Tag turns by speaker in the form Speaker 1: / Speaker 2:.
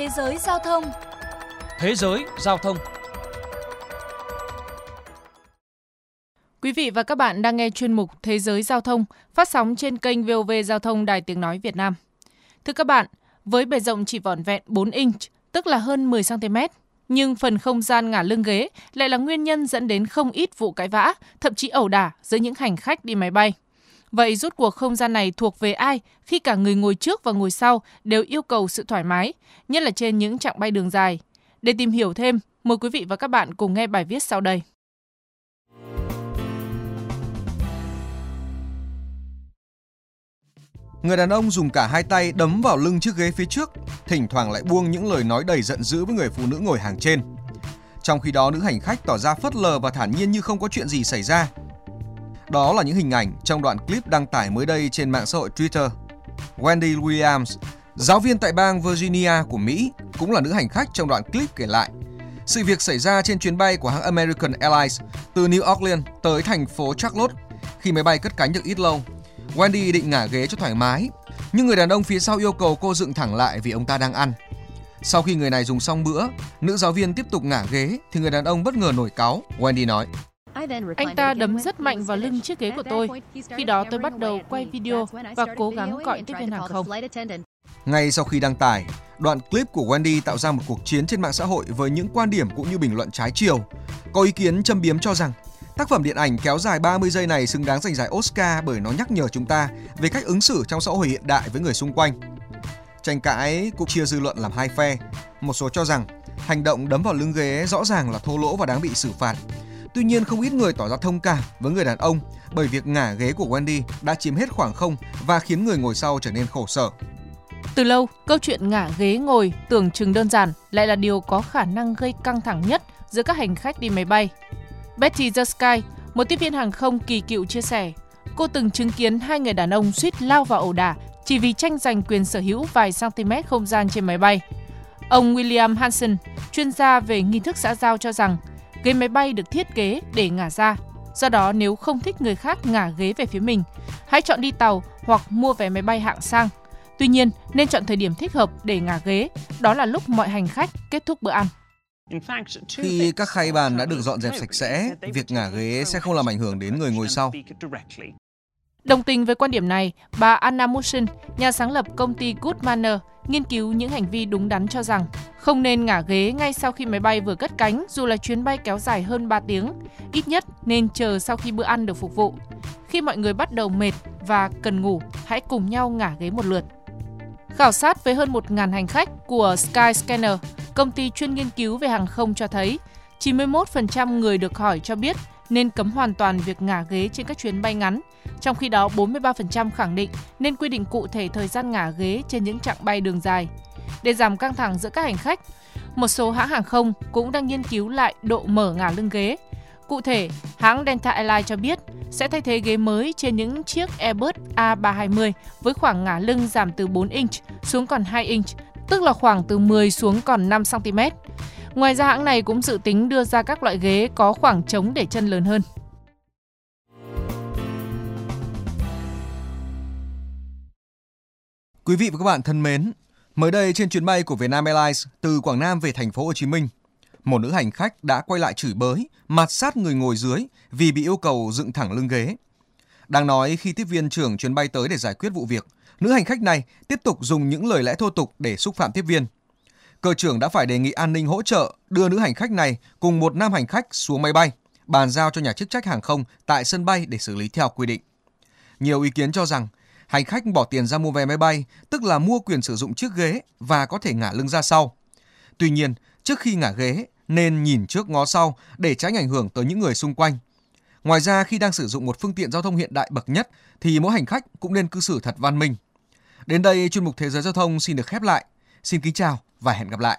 Speaker 1: Thế giới giao thông
Speaker 2: Thế giới giao thông
Speaker 3: Quý vị và các bạn đang nghe chuyên mục Thế giới giao thông phát sóng trên kênh VOV Giao thông Đài Tiếng Nói Việt Nam. Thưa các bạn, với bề rộng chỉ vỏn vẹn 4 inch, tức là hơn 10 cm, nhưng phần không gian ngả lưng ghế lại là nguyên nhân dẫn đến không ít vụ cãi vã, thậm chí ẩu đả giữa những hành khách đi máy bay. Vậy rút cuộc không gian này thuộc về ai khi cả người ngồi trước và ngồi sau đều yêu cầu sự thoải mái, nhất là trên những chặng bay đường dài? Để tìm hiểu thêm, mời quý vị và các bạn cùng nghe bài viết sau đây.
Speaker 4: Người đàn ông dùng cả hai tay đấm vào lưng chiếc ghế phía trước, thỉnh thoảng lại buông những lời nói đầy giận dữ với người phụ nữ ngồi hàng trên. Trong khi đó, nữ hành khách tỏ ra phớt lờ và thản nhiên như không có chuyện gì xảy ra. Đó là những hình ảnh trong đoạn clip đăng tải mới đây trên mạng xã hội Twitter. Wendy Williams, giáo viên tại bang Virginia của Mỹ, cũng là nữ hành khách trong đoạn clip kể lại. Sự việc xảy ra trên chuyến bay của hãng American Airlines từ New Orleans tới thành phố Charlotte. Khi máy bay cất cánh được ít lâu, Wendy định ngả ghế cho thoải mái, nhưng người đàn ông phía sau yêu cầu cô dựng thẳng lại vì ông ta đang ăn. Sau khi người này dùng xong bữa, nữ giáo viên tiếp tục ngả ghế thì người đàn ông bất ngờ nổi cáu. Wendy nói.
Speaker 3: Anh ta đấm rất mạnh vào lưng chiếc ghế của tôi. Khi đó tôi bắt đầu quay video và cố gắng gọi tiếp viên hàng không.
Speaker 4: Ngay sau khi đăng tải, đoạn clip của Wendy tạo ra một cuộc chiến trên mạng xã hội với những quan điểm cũng như bình luận trái chiều. Có ý kiến châm biếm cho rằng Tác phẩm điện ảnh kéo dài 30 giây này xứng đáng giành giải Oscar bởi nó nhắc nhở chúng ta về cách ứng xử trong xã hội hiện đại với người xung quanh. Tranh cãi cũng chia dư luận làm hai phe. Một số cho rằng hành động đấm vào lưng ghế rõ ràng là thô lỗ và đáng bị xử phạt. Tuy nhiên không ít người tỏ ra thông cảm với người đàn ông bởi việc ngả ghế của Wendy đã chiếm hết khoảng không và khiến người ngồi sau trở nên khổ sở.
Speaker 3: Từ lâu, câu chuyện ngả ghế ngồi tưởng chừng đơn giản lại là điều có khả năng gây căng thẳng nhất giữa các hành khách đi máy bay. Betty The Sky, một tiếp viên hàng không kỳ cựu chia sẻ, cô từng chứng kiến hai người đàn ông suýt lao vào ẩu đả chỉ vì tranh giành quyền sở hữu vài cm không gian trên máy bay. Ông William Hansen, chuyên gia về nghi thức xã giao cho rằng ghế máy bay được thiết kế để ngả ra. Do đó nếu không thích người khác ngả ghế về phía mình, hãy chọn đi tàu hoặc mua vé máy bay hạng sang. Tuy nhiên, nên chọn thời điểm thích hợp để ngả ghế, đó là lúc mọi hành khách kết thúc bữa ăn.
Speaker 4: Khi các khay bàn đã được dọn dẹp sạch sẽ, việc ngả ghế sẽ không làm ảnh hưởng đến người ngồi sau.
Speaker 3: Đồng tình với quan điểm này, bà Anna Mushin, nhà sáng lập công ty Good Manner, nghiên cứu những hành vi đúng đắn cho rằng không nên ngả ghế ngay sau khi máy bay vừa cất cánh dù là chuyến bay kéo dài hơn 3 tiếng, ít nhất nên chờ sau khi bữa ăn được phục vụ. Khi mọi người bắt đầu mệt và cần ngủ, hãy cùng nhau ngả ghế một lượt. Khảo sát với hơn 1.000 hành khách của Skyscanner, công ty chuyên nghiên cứu về hàng không cho thấy 91% người được hỏi cho biết nên cấm hoàn toàn việc ngả ghế trên các chuyến bay ngắn, trong khi đó 43% khẳng định nên quy định cụ thể thời gian ngả ghế trên những chặng bay đường dài. Để giảm căng thẳng giữa các hành khách, một số hãng hàng không cũng đang nghiên cứu lại độ mở ngả lưng ghế. Cụ thể, hãng Delta Airlines cho biết sẽ thay thế ghế mới trên những chiếc Airbus A320 với khoảng ngả lưng giảm từ 4 inch xuống còn 2 inch, tức là khoảng từ 10 xuống còn 5 cm. Ngoài ra hãng này cũng dự tính đưa ra các loại ghế có khoảng trống để chân lớn hơn.
Speaker 4: Quý vị và các bạn thân mến, mới đây trên chuyến bay của Vietnam Airlines từ Quảng Nam về thành phố Hồ Chí Minh, một nữ hành khách đã quay lại chửi bới, mặt sát người ngồi dưới vì bị yêu cầu dựng thẳng lưng ghế. Đang nói khi tiếp viên trưởng chuyến bay tới để giải quyết vụ việc, nữ hành khách này tiếp tục dùng những lời lẽ thô tục để xúc phạm tiếp viên. Cơ trưởng đã phải đề nghị an ninh hỗ trợ đưa nữ hành khách này cùng một nam hành khách xuống máy bay, bàn giao cho nhà chức trách hàng không tại sân bay để xử lý theo quy định. Nhiều ý kiến cho rằng hành khách bỏ tiền ra mua vé máy bay, tức là mua quyền sử dụng chiếc ghế và có thể ngả lưng ra sau. Tuy nhiên, trước khi ngả ghế nên nhìn trước ngó sau để tránh ảnh hưởng tới những người xung quanh. Ngoài ra khi đang sử dụng một phương tiện giao thông hiện đại bậc nhất thì mỗi hành khách cũng nên cư xử thật văn minh. Đến đây chuyên mục Thế giới giao thông xin được khép lại. Xin kính chào và hẹn gặp lại.